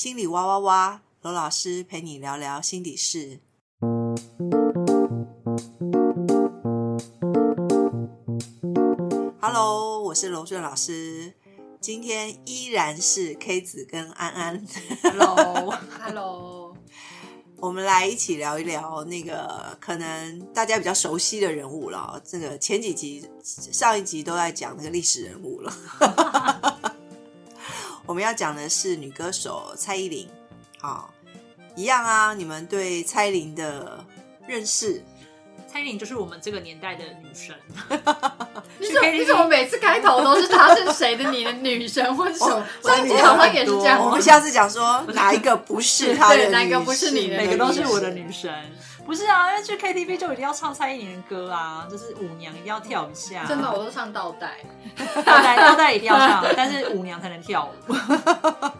心里哇哇哇，罗老师陪你聊聊心底事。Hello，我是罗顺老师，今天依然是 K 子跟安安，Hello，Hello，我们来一起聊一聊那个可能大家比较熟悉的人物了。这个前几集、上一集都在讲那个历史人物了。我们要讲的是女歌手蔡依林，好、一样啊。你们对蔡依林的认识？蔡依林就是我们这个年代的女神，你怎么你怎么每次开头都是她是谁的你的女神或者什么？我上集好像也是这样我们？下次讲说哪一个不是 她的女士，对哪个不是你的每个都是我的女神。不是啊，因为去 KTV 就一定要唱蔡依林的歌啊，就是舞娘一定要跳一下。真的，我都唱倒带。倒带倒带一定要唱，但是舞娘才能跳舞。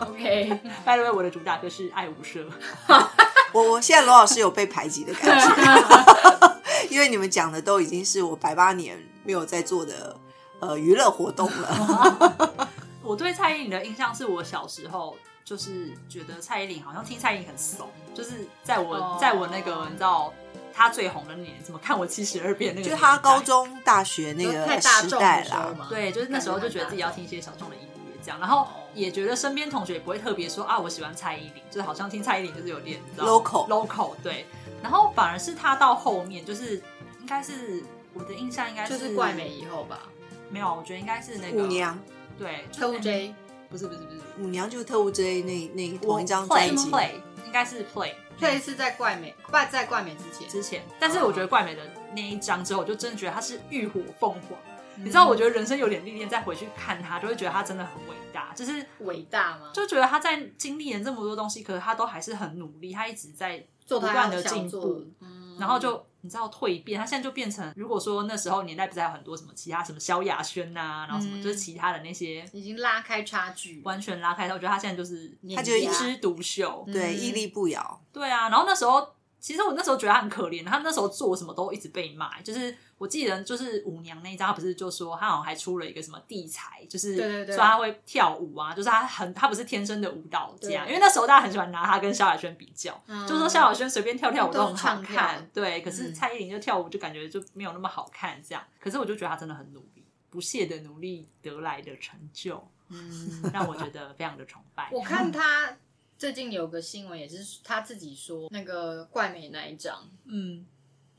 OK，By the way，我的主打歌是《爱无赦》。我我现在罗老师有被排挤的感觉，因为你们讲的都已经是我百八年没有在做的呃娱乐活动了。我对蔡依林的印象是我小时候就是觉得蔡依林好像听蔡依林很怂，就是在我、哦。在我那个你知道她最红的那年，怎么看我七十二变那个，就是他高中、大学那个太大时众代啦，的时候嘛。对，就是那时候就觉得自己要听一些小众的音乐，这样，然后也觉得身边同学也不会特别说啊，我喜欢蔡依林，就是好像听蔡依林就是有点你知道 Local local 对，然后反而是她到后面就是应该是我的印象应该就是怪美以后吧。没有，我觉得应该是那个舞娘，对特务 J 不是不是不是舞娘就是特务 J 那那同一张 play 专辑，play 应该是 play 这一次在怪美，怪在怪美之前，之前，但是我觉得怪美的那一张之后，我就真的觉得她是浴火凤凰。你知道，我觉得人生有点历练，再回去看她，就会觉得她真的很伟大，就是伟大吗？就觉得他在经历了这么多东西，可是他都还是很努力，他一直在做不断的。进步，嗯。然后就你知道蜕变，他现在就变成，如果说那时候年代不是还有很多什么其他什么萧亚轩呐、然后什么、嗯就是其他的那些已经拉开差距，完全拉开，我觉得他现在就是他就一一枝独秀，对，嗯屹立不摇。对啊，然后那时候。其实我那时候觉得他很可怜，他那时候做什么都一直被骂。就是我记得，就是舞娘那一张，他不是就说他好像还出了一个什么地才，就是说他会跳舞啊，就是他很他不是天生的舞蹈家。因为那时候大家很喜欢拿他跟萧亚轩比较，嗯就说萧亚轩随便跳跳舞都很好看，对，可是嗯蔡依林就跳舞就感觉就没有那么好看这样。可是我就觉得他真的很努力，不懈的努力得来的成就，嗯，让我觉得非常的崇拜。我看他最近有个新闻，也是他自己说那个怪美那一张，嗯，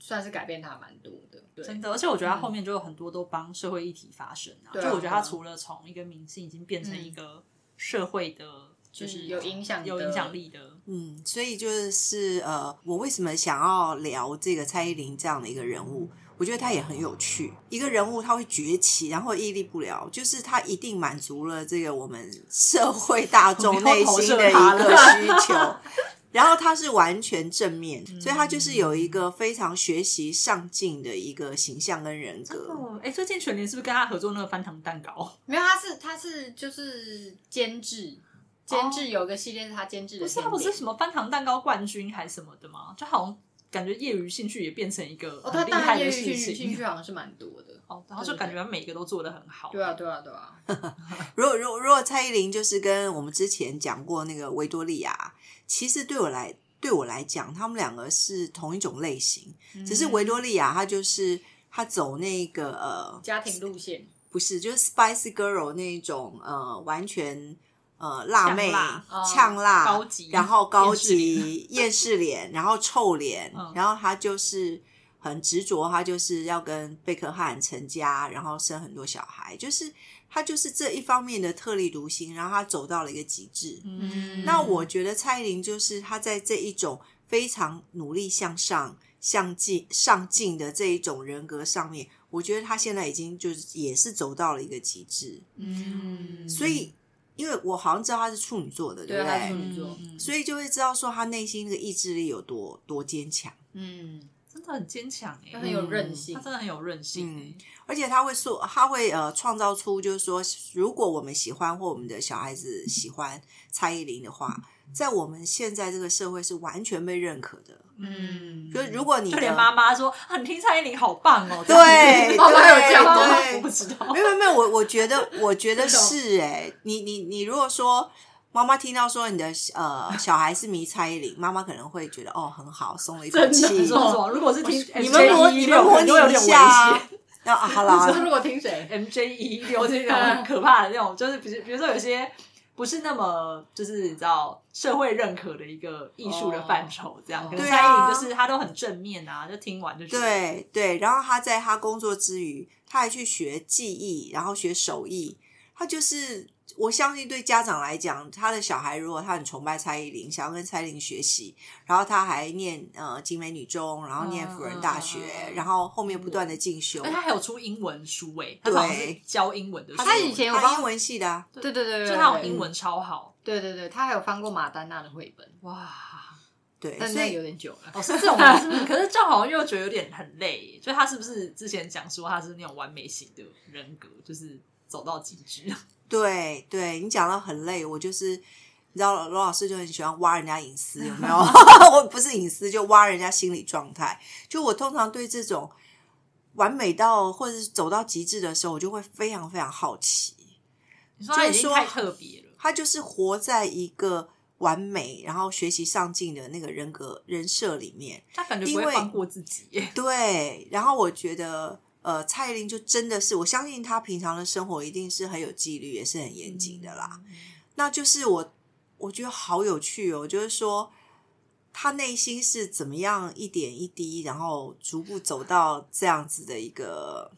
算是改变他蛮多的。对，真的，而且我觉得他后面就有很多都帮社会议题发声啊。就我觉得他除了从一个明星，已经变成一个社会的，就就是是有影响有影响力的。嗯，所以就是呃，我为什么想要聊这个蔡依林这样的一个人物？我觉得他也很有趣。一个人物他会崛起，然后屹立不了，就是他一定满足了这个我们社会大众内心的一个需求。然后他是完全正面，所以他就是有一个非常学习上进的一个形象跟人格。哦，哎，最近全年是不是跟他合作那个翻糖蛋糕？没有，他是他是就是监制，监制有个系列是他监制的不是，他不是什么翻糖蛋糕冠军还是什么的吗？就好像感觉业余兴趣也变成一个哦，很他当然业余厉害的事兴趣兴。趣好像是蛮多的。哦，然后就感觉他每个都做的很好。对啊，对啊，对啊，如果如果如果蔡依林就是跟我们之前讲过那个维多利亚，其实对我来对我来讲，他们两个是同一种类型，只是维多利亚她就是她走那个呃家庭路线，不是就是 Spice Girl 那种呃完全。呃，辣妹、呛辣高级然后高级、厌世脸，然后臭脸，嗯然后她就是很执着，他就是要跟贝克汉成家，然后生很多小孩，就是他就是这一方面的特立独行，然后他走到了一个极致。嗯，那我觉得蔡依林就是他在这一种非常努力向上、向进、上进的这一种人格上面，我觉得他现在已经就是也是走到了一个极致。嗯，所以，因为我好像知道他是处女座的，对不对？处女座，嗯所以就会知道说他内心那个意志力有多多坚强。嗯，真的很坚强哎，他很有韧性。他，真的很有韧性嗯。哎。而且他会说，他会呃创造出，就是说，如果我们喜欢或我们的小孩子喜欢蔡依林的话，在我们现在这个社会是完全被认可的。嗯，就如果你连妈妈说啊，你听蔡依林好棒哦，对，妈妈有这样吗？我不知道。没有没有，我我觉得我觉得 是哎、你你你如果说妈妈听到说你的呃 小孩是迷蔡依林，妈妈可能会觉得哦很好，松了一口气。如果是听你们模你们模拟一下。那啊好可啦是，如果听谁？MJ 一六这种很可怕的那种，就是比如比如说有些不是那么就是你知道社会认可的一个艺术的范畴，这样、哦可蔡依林就是他都很正面啊，就听完就觉得对对，然后他在他工作之余，他还去学技艺，然后学手艺。他就是我相信对家长来讲，他的小孩如果他很崇拜蔡依林，想要跟蔡依林学习，然后他还念呃景美女中，然后念辅仁大学，嗯嗯嗯嗯然后后面不断的进修。他还有出英文书诶，他好像是对教英文的书，他以前有英文系的、啊，对对对对，就他有英文超好，对对对，他还有翻过马丹娜的绘本，哇。对，但那所以有点久了。哦，是这种 是不是？可是这样好像又觉得有点很累耶，就他是不是之前讲说他是那种完美型的人格，就是走到极致？对对，你讲到很累，我就是你知道罗老师就很喜欢挖人家隐私，有没有？我不是隐私，就挖人家心理状态。就我通常对这种完美到或者是走到极致的时候，我就会非常非常好奇。你说他已经太特别了，他就是活在一个完美，然后学习上进的那个人格人设里面。他感觉不会放过自己。对，然后我觉得，呃，蔡依林就真的是，我相信她平常的生活一定是很有纪律，也是很严谨的啦。那就是我，我觉得好有趣哦，就是说，她内心是怎么样一点一滴，然后逐步走到这样子的一个，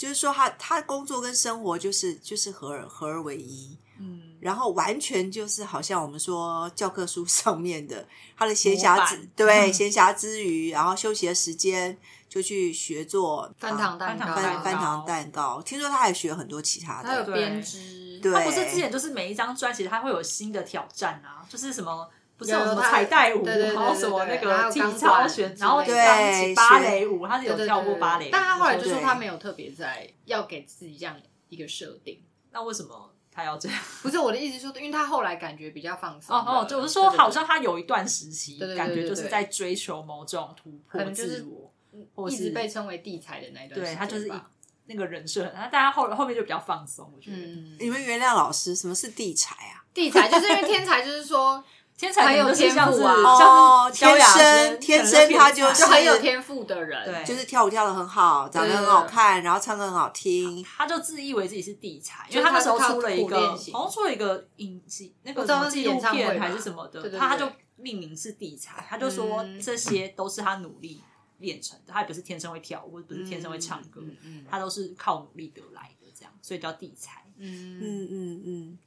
就是说他他工作跟生活就是就是合而合而为一。嗯，然后完全就是好像我们说教科书 上面的，他的闲暇之对 闲暇之余，然后休息的时间就去学做翻糖蛋糕，翻糖翻翻糖蛋糕。听说他还学很多其他他有的，编织，对他不是之前就是每一张专辑他会有新的挑战啊，就是什么。不是有什么彩带舞，然后什么那个体操选，然后对芭蕾舞，他是有跳过芭蕾舞，但他后来就说他没有特别在要给自己这样一个设定。那为什么他要这样？不是我的意思是说，因为他后来感觉比较放松。哦哦，就是说，好像他有一段时期感觉就是在追求某种突破就是自我，或一直是被称为地才的那一段时对间，他就是一那个人设很，那大家后后面就比较放松，我觉得。嗯，你们原谅老师，什么是地才啊？地才就是因为天才，就是说天才很有天赋啊。哦天生天生他就是就很有天赋的人，对。就是跳舞跳的很好，长得很好看，然后唱歌很好听。他就自以为自己是地才，因就是为他那时候出了一个，好像出了一个影集，那个纪录片还是什么的，他他就命名是地才，他就说嗯。这些都是他努力练成的，他也不是天生会跳舞，不是天生会唱歌，嗯嗯。他都是靠努力得来的，这样，所以叫地才。嗯。嗯嗯嗯，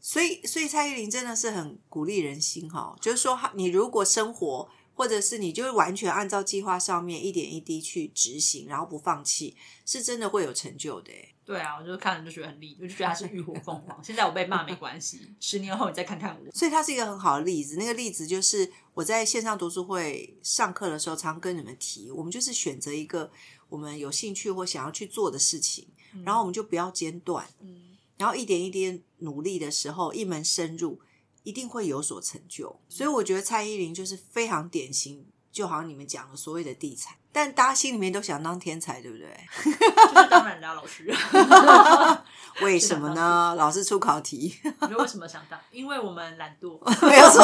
所以所以蔡依林真的是很鼓励人心哈，就是说你如果生活或者是你就是完全按照计划上面一点一滴去执行，然后不放弃，是真的会有成就的欸。对啊，我就看了就觉得很励，我就觉得他是浴火凤凰。现在我被骂没关系，十年后你再看看我。所以它是一个很好的例子。那个例子就是我在线上读书会上课的时候，常跟你们提，我们就是选择一个我们有兴趣或想要去做的事情，然后我们就不要间断，嗯，然后一点一滴努力的时候，一门深入，一定会有所成就。所以我觉得蔡依林就是非常典型，就好像你们讲的所谓的地才，但大家心里面都想当天才，对不对？就是当然啦，老师。为什么呢？老师出考题，你说为什么想当？因为我们懒惰。没有错。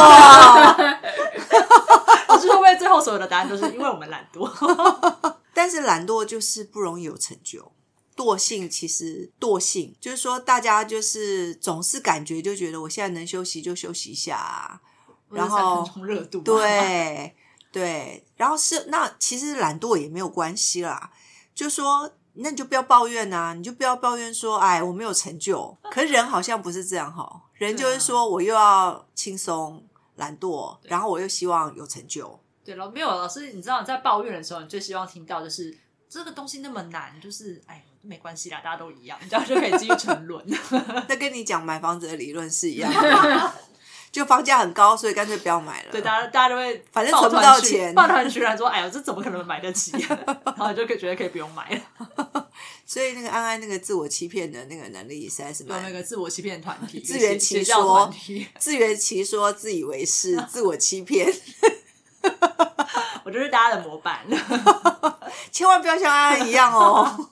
老师会不会最后所有的答案都是因为我们懒惰？但是懒惰就是不容易有成就。惰性其实惰性就是说，大家就是总是感觉就觉得我现在能休息就休息一下、啊，然后热度，，对对，然后是那其实懒惰也没有关系啦，就说那你就不要抱怨啊，你就不要抱怨说哎我没有成就，可是人好像不是这样哈，人就是说我又要轻松懒惰，然后我又希望有成就，对了，没有老师，你知道你在抱怨的时候，你最希望听到就是这个东西那么难，就是哎，没关系啦，大家都一样，你这样就可以继续沉沦。那跟你讲买房子的理论是一样的，就房价很高，所以干脆不要买了。对，大家大家都会反正存不到钱抱团取暖说，哎呀，这怎么可能买得起？然后就可以觉得可以不用买了。所以那个安安那个自我欺骗的那个能力实在是有那蛮。个自我欺骗团体，自圆其说，自圆其说，自以为是，自我欺骗，我就是大家的模板。千万不要像安安一样哦。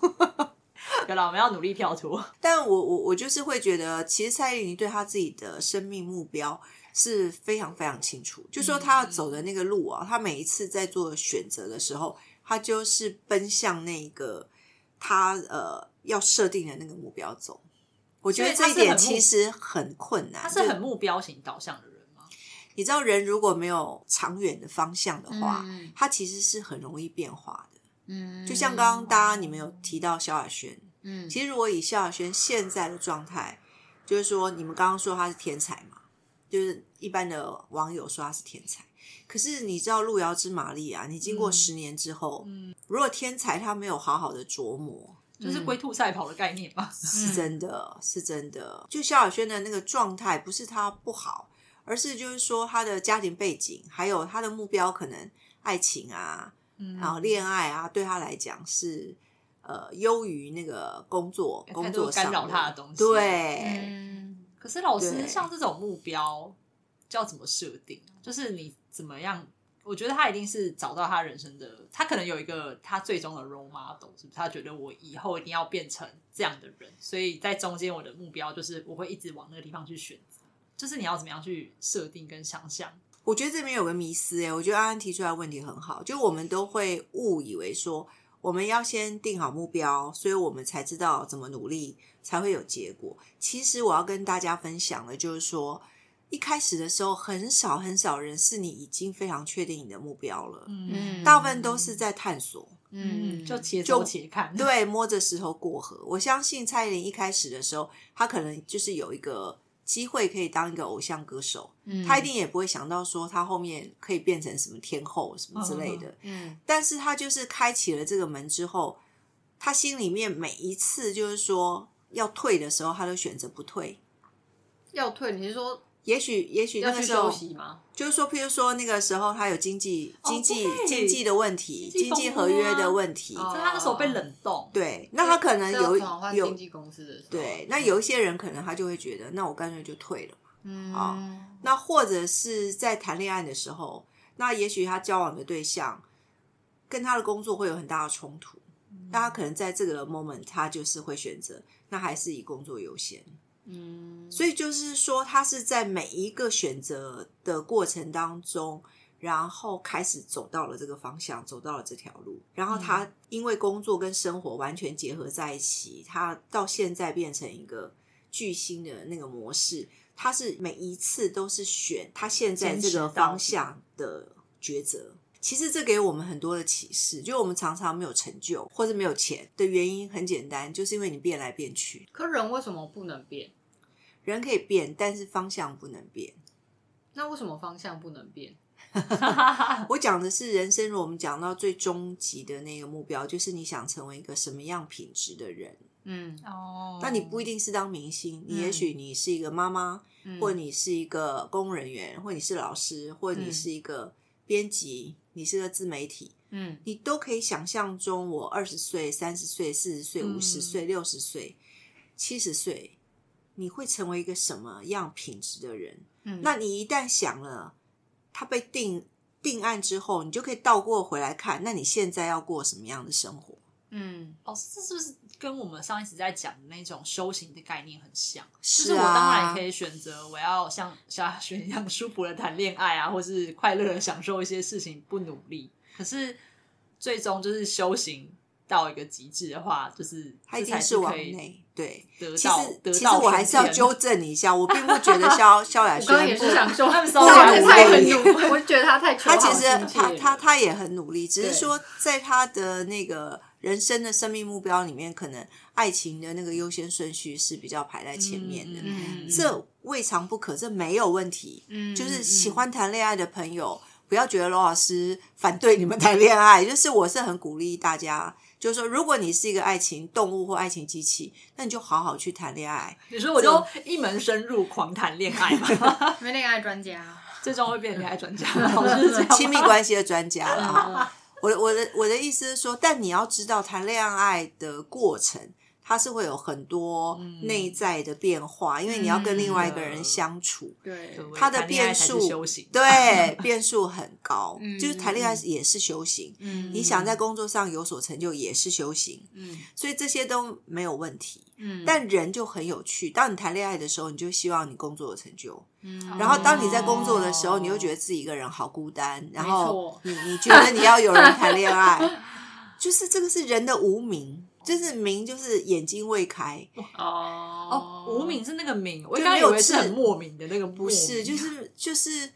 有了，我们要努力跳脱。但我我我就是会觉得，其实蔡依林对她自己的生命目标是非常非常清楚，就说她要走的那个路啊，她每一次在做选择的时候，她就是奔向那个她呃要设定的那个目标走。我觉得这一点其实很困难，他是很目标型导向的人吗？你知道，人如果没有长远的方向的话，他其实是很容易变化的。嗯，就像刚刚大家你们有提到萧亚轩，嗯，其实如果以萧亚轩现在的状态，就是说你们刚刚说他是天才嘛，就是一般的网友说他是天才，可是你知道路遥知马力啊，你经过十年之后，嗯，如果天才他没有好好的琢磨。就是龟兔赛跑的概念吧，是真的，是真的。就萧亚轩的那个状态，不是他不好，而是就是说他的家庭背景，还有他的目标，可能爱情啊，然后恋爱啊，对他来讲是呃优于那个工作，工作干扰他的东西。对，可是老师像这种目标，叫怎么设定？就是你怎么样？我觉得他一定是找到他人生的，他可能有一个他最终的 role model，是不是？他觉得我以后一定要变成这样的人，所以在中间我的目标就是我会一直往那个地方去选择。就是你要怎么样去设定跟想象？我觉得这边有个迷思哎，我觉得安安提出来问题很好，就我们都会误以为说我们要先定好目标，所以我们才知道怎么努力才会有结果。其实我要跟大家分享的，就是说。一开始的时候，很少很少人是你已经非常确定你的目标了，嗯，大部分都是在探索，嗯，就且走且看，对，摸着石头过河。我相信蔡依林一开始的时候，她可能就是有一个机会可以当一个偶像歌手，嗯，他一定也不会想到说他后面可以变成什么天后什么之类的，嗯，但是他就是开启了这个门之后，他心里面每一次就是说要退的时候，他都选择不退，要退，你是说？也许，也许那个时候，就是说，譬如说那个时候，他有经济、经济、经济的问题，经济合约的问题，他那时候被冷冻。对，那他可能有有经纪公司的对，那有一些人可能他就会觉得，那我干脆就退了。嗯，好，那或者是在谈恋爱的时候，那也许他交往的对象跟他的工作会有很大的冲突，那他可能在这个 moment，他就是会选择，那还是以工作优先。嗯，所以就是说，他是在每一个选择的过程当中，然后开始走到了这个方向，走到了这条路。然后他因为工作跟生活完全结合在一起，他到现在变成一个巨星的那个模式。他是每一次都是选他现在这个方向的抉择。其实这给我们很多的启示，就我们常常没有成就或者没有钱的原因很简单，就是因为你变来变去。可人为什么不能变？人可以变，但是方向不能变。那为什么方向不能变？我讲的是人生。如果我们讲到最终极的那个目标，就是你想成为一个什么样品质的人。嗯，哦，那你不一定是当明星，你也许你是一个妈妈，或你是一个公务人员，或你是老师，或你是一个编辑，你是个自媒体。嗯，你都可以想象中，我二十岁、三十岁、四十岁、五十岁、六十岁、七十岁。你会成为一个什么样品质的人？嗯，那你一旦想了，他被定定案之后，你就可以倒过回来看，那你现在要过什么样的生活？嗯，哦，这是不是跟我们上一次在讲的那种修行的概念很像？是啊，我当然可以选择我要像夏轩一样舒服的谈恋爱啊，或是快乐的享受一些事情，不努力。可是最终就是修行。到一个极致的话，就是他一定是往内对。得到，其实我还是要纠正一下，我并不觉得萧 萧亚轩刚刚也是想说 他们太很努力，我觉得他太他其实他他他也很努力，只是说在他的那个人生的生命目标里面，可能爱情的那个优先顺序是比较排在前面的。这未尝不可，这没有问题。嗯，就是喜欢谈恋爱的朋友，不要觉得罗老师反对你们谈恋爱，就是我是很鼓励大家。就是说，如果你是一个爱情动物或爱情机器，那你就好好去谈恋爱。你说我就一门深入狂谈恋爱嘛？没恋爱专家，最终会变成恋爱专家，亲密关系的专家了。我我的我的意思是说，但你要知道，谈恋爱的过程，它是会有很多内在的变化，因为你要跟另外一个人相处，对，它的变数对 变数很高。嗯。就是谈恋爱也是修行，嗯。你想在工作上有所成就也是修行，嗯。所以这些都没有问题。嗯，但人就很有趣，当你谈恋爱的时候，你就希望你工作有成就，嗯然后当你在工作的时候，哦你又觉得自己一个人好孤单，然没后你你觉得你要有人谈恋爱，就是这个是人的无名，就是明就是眼睛未开，哦哦，无名是那个名，我刚刚以为是很莫名的那个，不是，就。是就是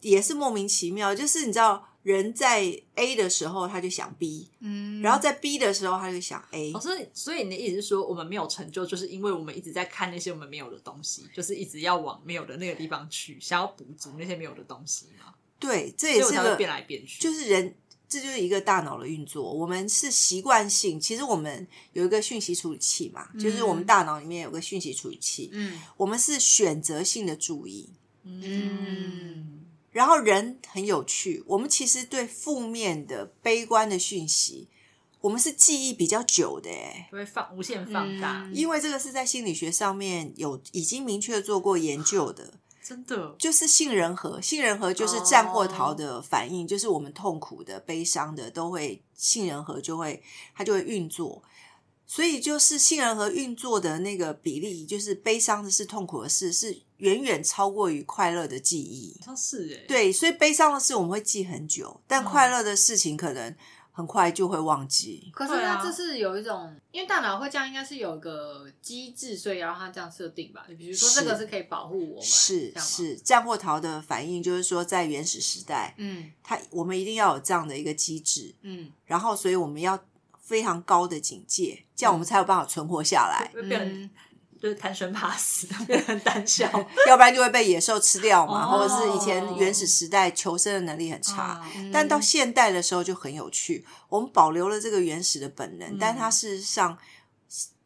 也是莫名其妙，就是你知道人在 A 的时候他就想 B，嗯，然后在 B 的时候他就想 A，哦，所以所以你的意思是说，我们没有成就，就是因为我们一直在看那些我们没有的东西，就是一直要往没有的那个地方去，想要补足那些没有的东西嘛，对，这也是个变来变去。就是人，这就是一个大脑的运作。我们是习惯性，其实我们有一个讯息处理器嘛，就是我们大脑里面有个讯息处理器，嗯我们是选择性的注意。嗯然后人很有趣，我们其实对负面的、悲观的讯息，我们是记忆比较久的哎会放无限放大，嗯因为这个是在心理学上面有已经明确做过研究的。真的。就是杏仁核，杏仁核就是战或逃的反应，就是我们痛苦的、悲伤的都会杏仁核就会它就会运作，所以就是杏仁核运作的那个比例，就是悲伤的是、痛苦的事是远远超过于快乐的记忆。好像是。哎，对，所以悲伤的事我们会记很久，但快乐的事情可能很快就会忘记。可是对啊。它这是有一种，因为大脑会这样，应该是有个机制，所以要让它这样设定吧。比如说这个是是可以保护我们，是这样吗，是，战或逃的反应就是说，在原始时代，嗯。它我们一定要有这样的一个机制，嗯。然后所以我们要非常高的警戒，这样我们才有办法存活下来，就是贪生怕死，变得很胆小。要不然就会被野兽吃掉嘛，哦或者是以前原始时代求生的能力很差。嗯但到现代的时候就很有趣，我们保留了这个原始的本能，但它事实上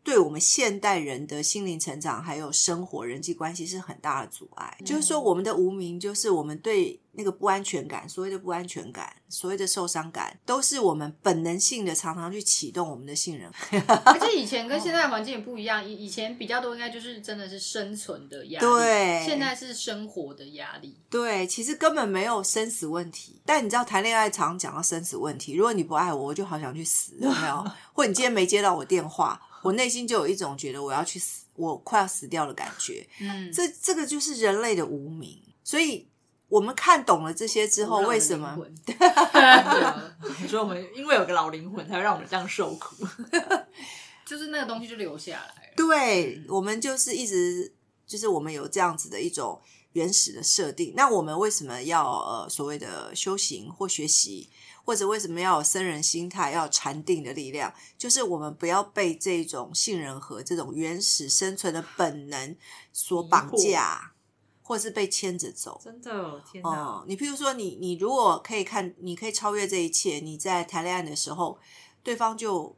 对我们现代人的心灵成长还有生活人际关系是很大的阻碍。就是说，我们的无名，就是我们对那个不安全感，所谓的不安全感，所谓的受伤感，都是我们本能性的常常去启动我们的信任。而且以前跟现在环境也不一样，以以前比较多应该就是真的是生存的压力，对现在是生活的压力。对，其实根本没有生死问题。但你知道，谈恋爱常讲到生死问题。如果你不爱我，我就好想去死，有没有？或你今天没接到我电话，我内心就有一种觉得我要去死，我快要死掉的感觉。嗯，这这个就是人类的无名。所以我们看懂了这些之后，为什么？你说我们因为有个老灵魂，才会让我们这样受苦。就是那个东西就留下来了。对我们就是一直就是我们有这样子的一种原始的设定。那我们为什么要呃所谓的修行或学习，或者为什么要有僧人心态，要有禅定的力量？就是我们不要被这种杏仁核这种原始生存的本能所绑架，或是被牵着走。真的，天哪！哦，你譬如说你，你如果可以看，你可以超越这一切，你在谈恋爱的时候，对方就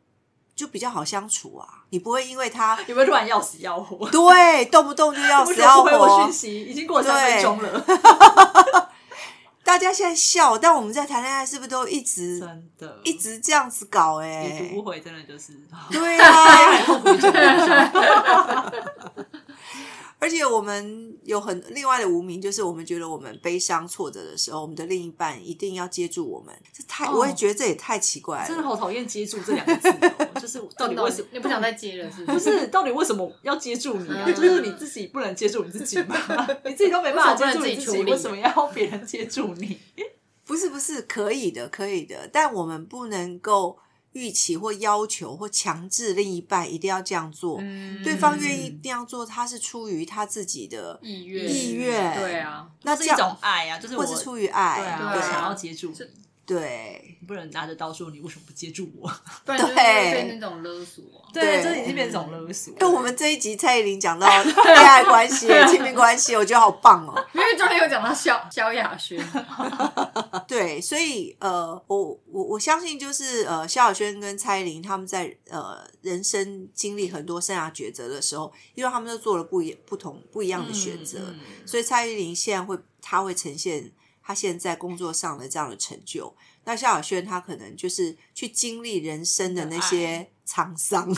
就比较好相处啊，你不会因为他 有没有突然要死要活？对动不动就要 死要活讯，息？已经过了三分钟了，大家现在笑，但我们在谈恋爱是不是都一直真的，一直这样子搞、欸？哎读哎不，回，真的就是对啊，而且我们有很另外的无名，就是我们觉得我们悲伤挫折的时候，我们的另一半一定要接住我们，这太、哦我也觉得这也太奇怪了。真的好讨厌“接住”这两个字哦，就是到底 为什么你不想再接了？是不不是？到底为什么要接住你啊？嗯 就是你自己不能接住你自己吗？你自己都没办法接住你自己，为什么不能自己为什么要别人接住你？不是不是，可以的，可以的，但我们不能够预期或要求或强制另一半一定要这样做。嗯。对方愿意这样做，他是出于他自己的意愿，意愿。对啊，是一那这样种爱啊，就是我或是出于爱，对想要接住。你，对你不能拿着刀说你为什么不接住我？不然就是对会变那种勒索啊。对这已经变成一种勒索。哎，我们这一集蔡依林讲到 恋爱关系、亲密关系，我觉得好棒哦。因为昨天有讲到萧萧亚轩，对，所以呃，我我我相信就是呃，萧亚轩跟蔡依林他们在呃人生经历很多生涯抉择的时候，因为他们都做了不一不同不一样的选择，嗯所以蔡依林现在会她会呈现她现在工作上的这样的成就。那萧亚轩他可能就是去经历人生的那些沧桑，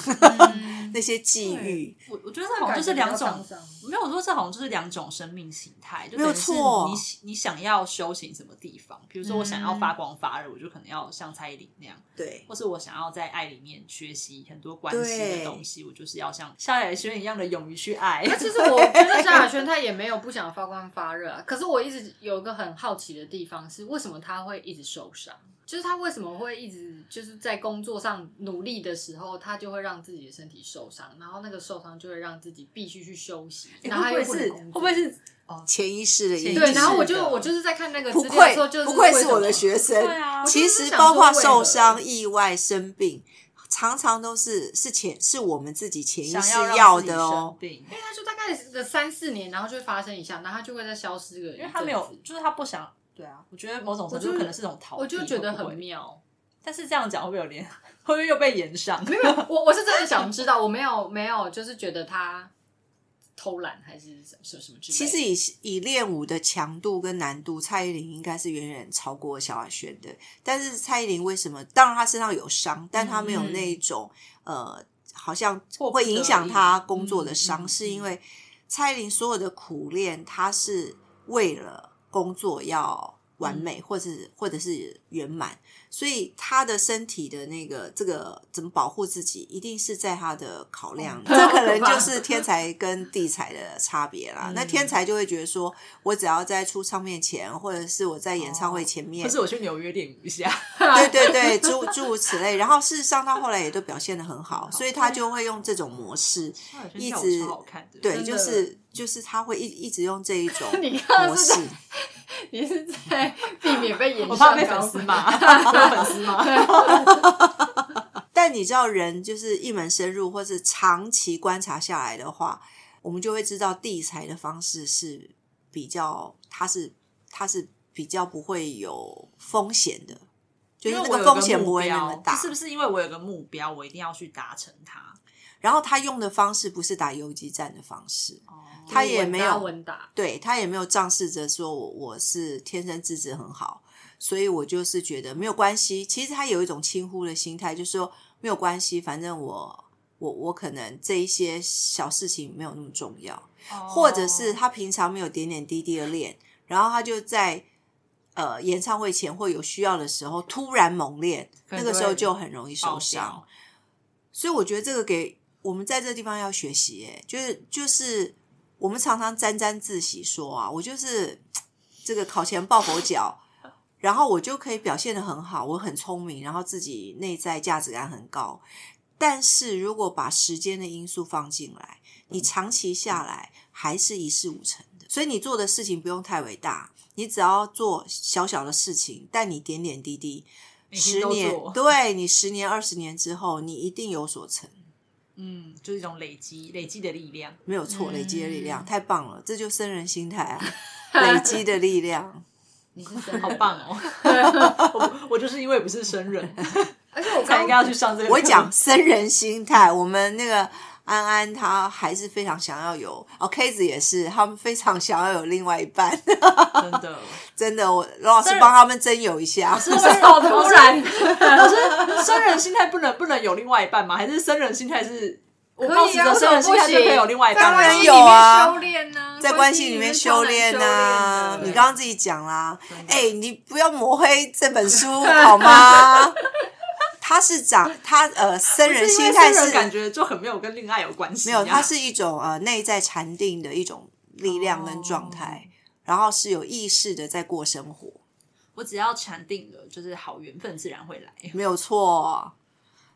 那些际遇。我我觉得这好像就是两种，没有说这好像就是两种生命形态，就没有错。你你想要修行什么地方？比如说我想要发光发热，我就可能要像蔡依林那样，对；或是我想要在爱里面学习很多关系的东西，我就是要像萧亚轩一样的勇于去爱。那其实我 觉得萧亚轩他也没有不想发光发热啊，可是我一直有一个很好奇的地方是，为什么他会一直受伤？就是他为什么会一直就是在工作上努力的时候，他就会让自己的身体受伤，然后那个受伤就会让自己必须去休息。然后会不会是会不会是哦潜意识的？对，然后我就我就是在看那个不愧就不愧是我的学生。对啊，其实包括受伤、意外、生病，常常都是是潜是我们自己潜意识要的哦。因为他就大概个三四年，然后就会发生一下，然后他就会再消失个，因为他没有，就是他不想。对啊，我觉得某种程度可能是种逃避，我就觉得很妙。但是这样讲会不会有点，会不会又被延上？没有，我我是真的想知道，我没有没有，就是觉得他偷懒还是什么什么之类。其实以以练舞的强度跟难度，蔡依林应该是远远超过萧亚轩的。但是蔡依林为什么？当然她身上有伤，但她没有那种呃，好像会影响她工作的伤，是因为蔡依林所有的苦练，她是为了。工作要完美，或者或者是圆满。所以他的身体的那个这个怎么保护自己，一定是在他的考量。这可能就是天才跟地才的差别啦。那天才就会觉得说，我只要在出唱片前，或者是我在演唱会前面，可是我去纽约练一下，对对对，诸诸如此类。然后事实上，他后来也都表现的很好，所以他就会用这种模式一直对，就是就是他会一一直用这一种 模式。你是在避免被演，我怕被粉丝骂。粉丝骂？但你知道，人就是一门深入，或是长期观察下来的话，我们就会知道地财的方式是比较，它是它是比较不会有风险的，就是那个风险不会那么大。是不是因为我有个目标，我一定要去达成它？然后他用的方式不是打游击战的方式，他也没有稳打，对他也没有仗势着说我我是天生资质很好。所以我就是觉得没有关系。其实他有一种轻忽的心态，就是说没有关系，反正我我我可能这一些小事情没有那么重要，或者是他平常没有点点滴滴的练，然后他就在呃演唱会前或有需要的时候突然猛练，那个时候就很容易受伤。所以我觉得这个给我们在这个地方要学习，哎，就是就是我们常常沾沾自喜说啊，我就是这个考前抱佛脚。然后我就可以表现的很好，我很聪明，然后自己内在价值感很高。但是如果把时间的因素放进来，你长期下来还是一事无成的。所以你做的事情不用太伟大，你只要做小小的事情，但你点点滴滴，十年对你十年二十年之后，你一定有所成。嗯，就是一种累积累积的力量，没有错，累积的力量太棒了，这就生人心态啊，累积的力量。你好棒哦！我我就是因为不是生人，而且我才应该要去上这个。我讲生人心态，我们那个安安他还是非常想要有哦，K 子也是，他们非常想要有另外一半。真的，真的，我罗老师帮他们征友一下。是好 突然，老师，生人心态不能不能有另外一半吗？还是生人心态是？我抱持着生人心态就可以有另外一半，当然有啊。修炼呢在关系里面修炼呢，你刚刚自己讲啦，哎，你不要抹黑这本书 好吗？他是长他呃，生人心态是感觉就很没有跟恋爱有关系，没有，它是一种呃内在禅定的一种力量跟状态，然后是有意识的在过生活。我只要禅定了，就是好缘分自然会来，没有错。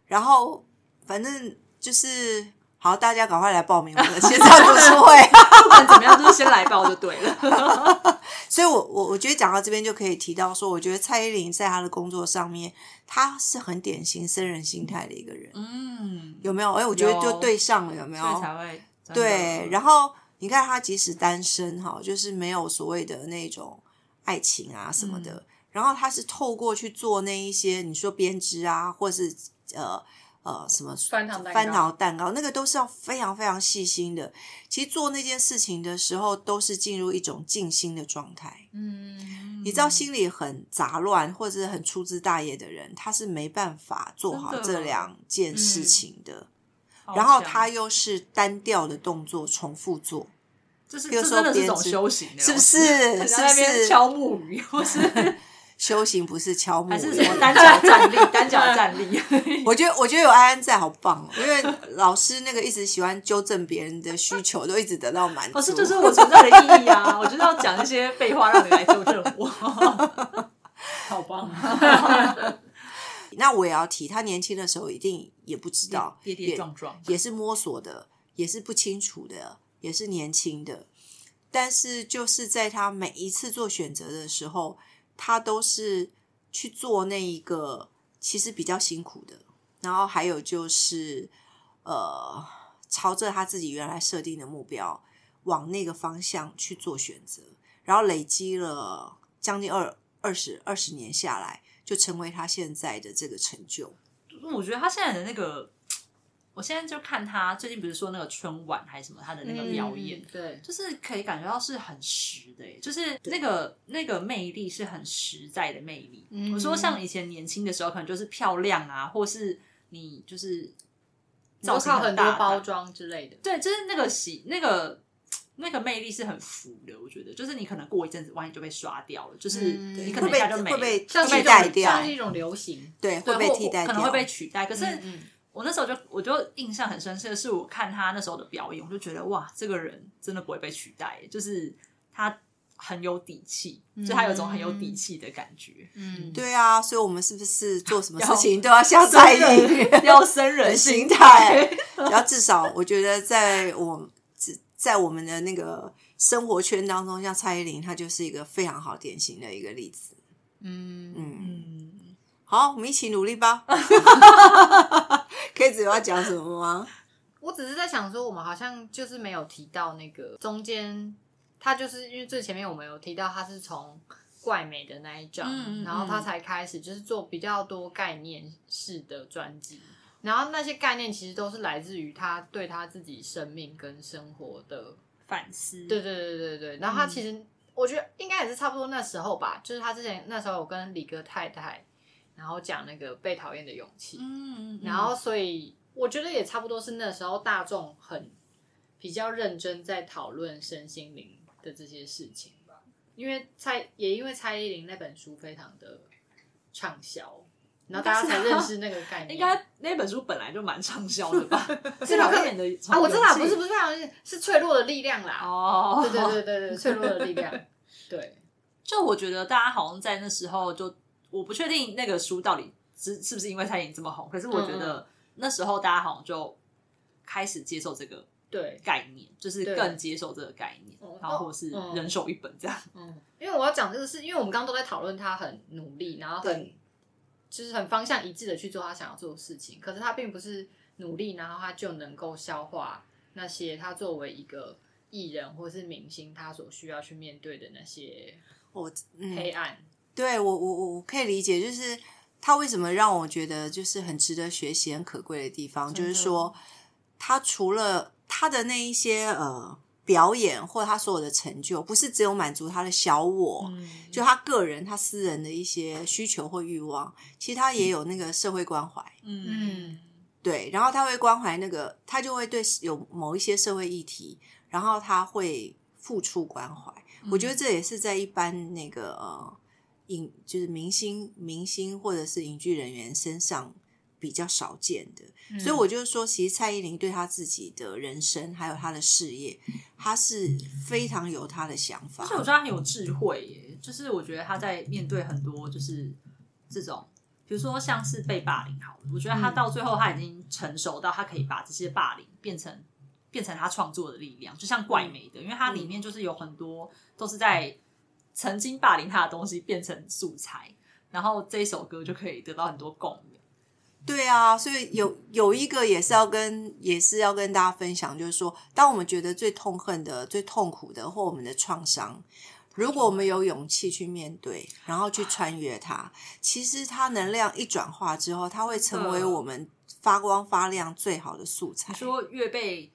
然后反正。就是好，大家赶快来报名我的线上读书会。不管怎么样，就是先来报就对了。所以，我我我觉得讲到这边就可以提到说，我觉得蔡依林在她的工作上面，她是很典型生人心态的一个人。嗯，有没有？哎，我觉得就对上了，有没有？才会对。然后你看，她即使单身哈，就是没有所谓的那种爱情啊什么的。然后她是透过去做那一些，你说编织啊，或是呃。呃，什么翻糖翻糖蛋糕，那个都是要非常非常细心的。其实做那件事情的时候，都是进入一种静心的状态。嗯，你知道心里很杂乱或者很粗枝大叶的人，他是没办法做好这两件事情的。好然后他又是单调的动作重复做，这是真的是种修行，是不是 在那是不是边敲木鱼，或是修行不是敲木还是什么单脚站立，单脚站立。我觉得我觉得有安安在好棒哦，因为老师那个一直喜欢纠正别人的需求，都一直得到满足。可是就是我存在的意义啊！我就是要讲一些废话，让你来纠正我。好棒！那我也要提，他年轻的时候一定也不知道，跌跌撞撞，也是摸索的，也是不清楚的，也是年轻的。但是就是在他每一次做选择的时候，他都是去做那一个其实比较辛苦的，然后还有就是呃，朝着他自己原来设定的目标往那个方向去做选择，然后累积了将近二二十二十年下来，就成为他现在的这个成就。我觉得他现在的那个，我现在就看他最近不是说那个春晚还是什么，他的那个表演，嗯对，就是可以感觉到是很实的耶，就是那个那个魅力是很实在的魅力。嗯我说像以前年轻的时候，可能就是漂亮啊，或是你就是造型都靠很多大包装之类的。对，就是那个喜那个那个魅力是很浮的，我觉得，就是你可能过一阵子，万一就被刷掉了，就是嗯你可能会被一下就没会被像是一替代种掉像是一种流行。对，会被替代掉，可能会被取代。可是我那时候就我就印象很深刻的是，我看他那时候的表演，我就觉得哇，这个人真的不会被取代，就是他很有底气，就他有一种很有底气的感觉。嗯，对啊，所以我们是不是做什么事情都要像蔡依林要生人心心态？然后至少我觉得在我在我们的那个生活圈当中，像蔡依林，她就是一个非常好典型的一个例子。嗯嗯，嗯，好，我们一起努力吧。K 子有要讲什么吗？我只是在想说，我们好像就是没有提到那个中间，他就是因为最前面我们有提到他是从怪美的那一张，嗯嗯然后他才开始就是做比较多概念式的专辑，然后那些概念其实都是来自于他对他自己生命跟生活的，反思，对对对对对，然后他其实、我觉得应该也是差不多那时候吧，就是他之前那时候我跟李哥太太，然后讲那个被讨厌的勇气，嗯，嗯，然后所以我觉得也差不多是那时候大众很比较认真在讨论身心灵的这些事情吧。因为蔡也因为蔡依林那本书非常的畅销，然后大家才认识那个概念。应该那本书本来就蛮畅销的吧？是吧表演的啊，我知道，不是是不是非常是脆弱的力量啦。哦，对对对对对，脆弱的力量。对，就我觉得大家好像在那时候就，我不确定那个书到底是是不是因为蔡依林这么红，可是我觉嗯得那时候大家好像就开始接受这个对，概念，就是更接受这个概念嗯，然后或是嗯。人手一本这样。嗯，因为我要讲这个是，因为我们刚刚都在讨论他很努力，然后很就是很方向一致的去做他想要做的事情，可是他并不是努力，然后他就能够消化那些他作为一个艺人或是明星他所需要去面对的那些黑暗。对我我我我可以理解，就是他为什么让我觉得就是很值得学习、很可贵的地方，就是说他除了他的那一些呃表演或他所有的成就，不是只有满足他的小我，嗯，就他个人他私人的一些需求或欲望，其实他也有那个社会关怀。嗯嗯对，然后他会关怀那个，他就会对有某一些社会议题，然后他会付出关怀。我觉得这也是在一般那个呃影就是明星、明星或者是影剧人员身上比较少见的。嗯所以我就说，其实蔡依林对她自己的人生还有她的事业，她是非常有她的想法而且。我觉得她很有智慧耶，就是我觉得她在面对很多就是这种，比如说像是被霸凌好了，我觉得他嗯到最后她已经成熟到她可以把这些霸凌变成变成他创作的力量，就像怪美的，因为它里面就是有很多都是在曾经霸凌他的东西变成素材，然后这一首歌就可以得到很多共鸣。对啊，所以有有一个也是要跟也是要跟大家分享，就是说，当我们觉得最痛恨的、最痛苦的或我们的创伤，如果我们有勇气去面对，然后去穿越它，其实它能量一转化之后，它会成为我们发光发亮最好的素材你。说越被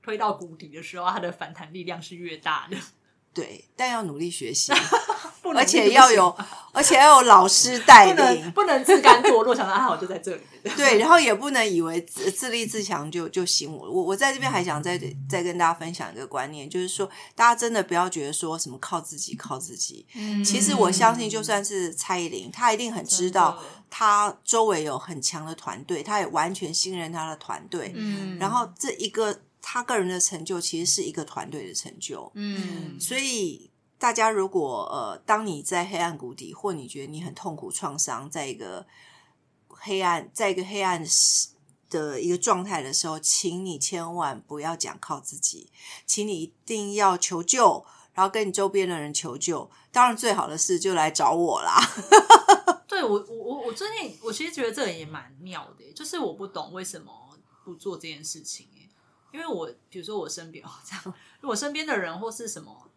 推到谷底的时候，它的反弹力量是越大的，对，但要努力学习，而且要有而且要有老师带领，不能自甘堕落，想到啊，我就在这里。对，然后也不能以为自自立自强就就行。我我我在这边还想再再跟大家分享一个观念，就是说，大家真的不要觉得说什么靠自己靠自己。嗯其实我相信，就算是蔡依林，她一定很知道她周围有很强的团队，她也完全信任她的团队。嗯然后这一个她个人的成就，其实是一个团队的成就。嗯所以大家如果呃，当你在黑暗谷底，或你觉得你很痛苦、创伤，在一个黑暗，在一个黑暗的一个状态的时候，请你千万不要讲靠自己，请你一定要求救，然后跟你周边的人求救。当然，最好的是就来找我啦。对我我我我最近我其实觉得这个也蛮妙的，就是我不懂为什么不做这件事情耶因为我比如说我身边哦这样，我身边的人或是什么，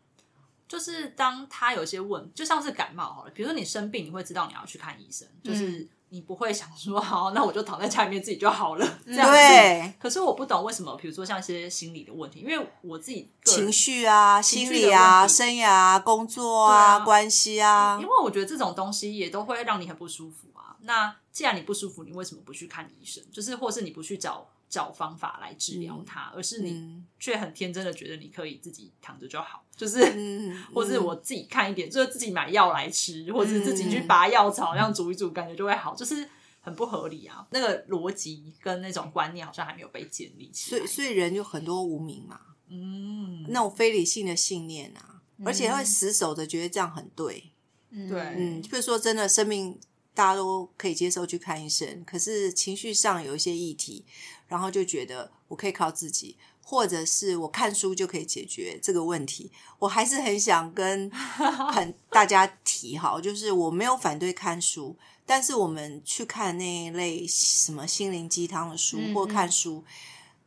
就是当他有些问，就像是感冒好了，比如说你生病，你会知道你要去看医生，就是你不会想说好，那我就躺在家里面自己就好了这样子。对，可是我不懂为什么，比如说像一些心理的问题，因为我自己情绪啊、心理啊、生涯啊、工作啊、啊关系啊因，为我觉得这种东西也都会让你很不舒服啊。那既然你不舒服，你为什么不去看医生？就是或是你不去找找方法来治疗它，而是你嗯却很天真的觉得你可以自己躺着就好，就是。嗯，或是我自己看一点，就是自己买药来吃，或者是自己去嗯拔药草，这样煮一煮，感觉就会好，就是很不合理啊。那个逻辑跟那种观念好像还没有被建立起来。所以所以人有很多无名嘛。嗯，那种非理性的信念啊，而且会死守的觉得这样很对。对嗯，比如说真的生命大家都可以接受去看医生，可是情绪上有一些议题，然后就觉得我可以靠自己，或者是我看书就可以解决这个问题。我还是很想跟 很大家提哈，就是我没有反对看书，但是我们去看那一类什么心灵鸡汤的书或看书，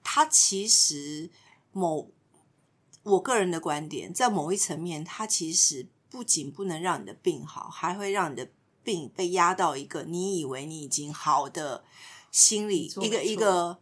它其实某我个人的观点，在某一层面，它其实不仅不能让你的病好，还会让你的病被压到一个你以为你已经好的心理一个一个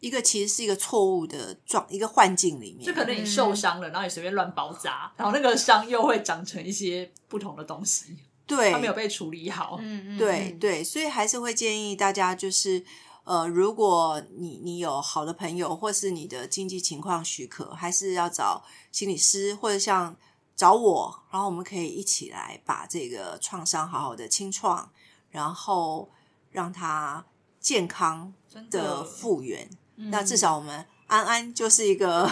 一个其实是一个错误的状一个幻境里面，就可能你受伤了，然后你随便乱包扎，然后那个伤又会长成一些不同的东西，对它没有被处理好。嗯嗯，对对，所以还是会建议大家就是。呃，如果你你有好的朋友，或是你的经济情况许可，还是要找心理师，或者像找我，然后我们可以一起来把这个创伤好好的清创，然后让它健康真的的复原。嗯那至少我们安安就是一个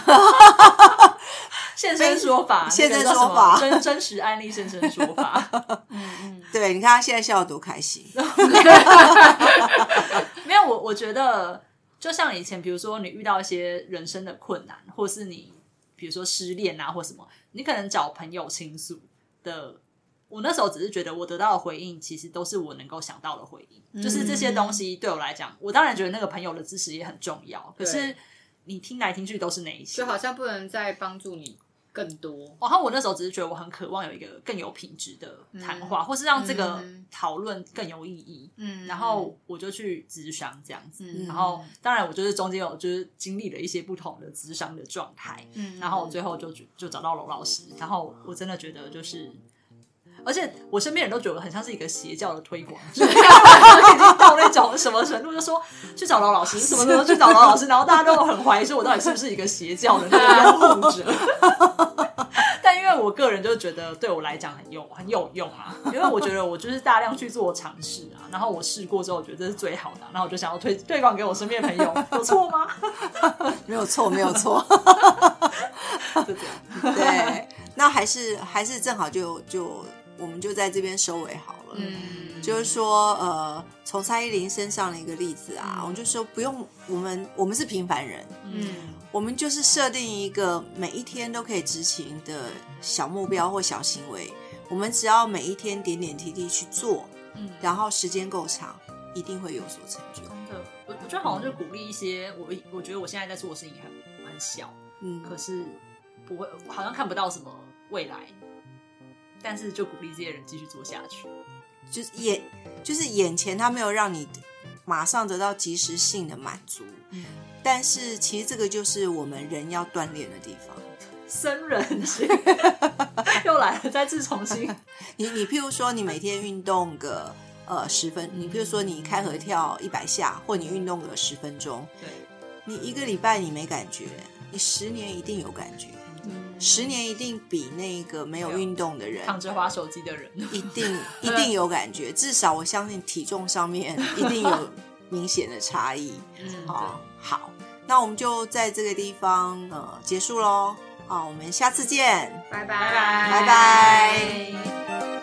现身说法，现身说法真真实案例现身说法。嗯嗯对，你看他现在笑得多开心。没有，我我觉得就像以前，比如说你遇到一些人生的困难，或是你比如说失恋啊，或什么，你可能找朋友倾诉的。我那时候只是觉得，我得到的回应其实都是我能够想到的回应，就是这些东西对我来讲，我当然觉得那个朋友的支持也很重要。可是你听来听去都是那一些，就好像不能再帮助你更多。然后我那时候只是觉得我很渴望有一个更有品质的谈话，或是让这个嗯讨论更有意义。嗯然后我就去咨商这样子，嗯然后当然我就是中间有就是经历了一些不同的咨商的状态，嗯然后我最后就就就找到娄老师，然后我真的觉得就是。而且我身边人都觉得很像是一个邪教的推广者，已经到那种什么程度，就说去找老老师，什么什么去找老老师，然后大家都很怀疑说我到底是不是一个邪教的那个拥护者。但因为我个人就觉得对我来讲很有很有用啊，因为我觉得我就是大量去做尝试啊，然后我试过之后，我觉得这是最好的啊、然后我就想要推推广给我身边的朋友，有错吗？没有错，没有错。就这样。对，那还是还是正好就就我们就在这边收尾好了。嗯，就是说，呃，从蔡依林身上的一个例子啊，嗯我们就说不用，我们我们是平凡人，嗯我们就是设定一个每一天都可以执行的小目标或小行为，我们只要每一天点点滴滴去做，嗯然后时间够长，一定会有所成就。真的，我我觉得好像就鼓励一些我我觉得我现在在做的事情还很小，嗯，可是不会好像看不到什么未来，但是就鼓励这些人继续做下去。就是眼就是眼前他没有让你马上得到及时性的满足，嗯，但是其实这个就是我们人要锻炼的地方。生人 血又来了，再次重新。你你譬如说，你每天运动个呃十分，你譬如说你开合跳一百下，或你运动个十分钟，对，你一个礼拜你没感觉，你十年一定有感觉，十年一定比那个没有运动的人躺着滑手机的人，一定 一定有感觉，至少我相信体重上面 一定有明显的差异。嗯，好，好，那我们就在这个地方呃结束喽。好，我们下次见。拜拜拜拜拜拜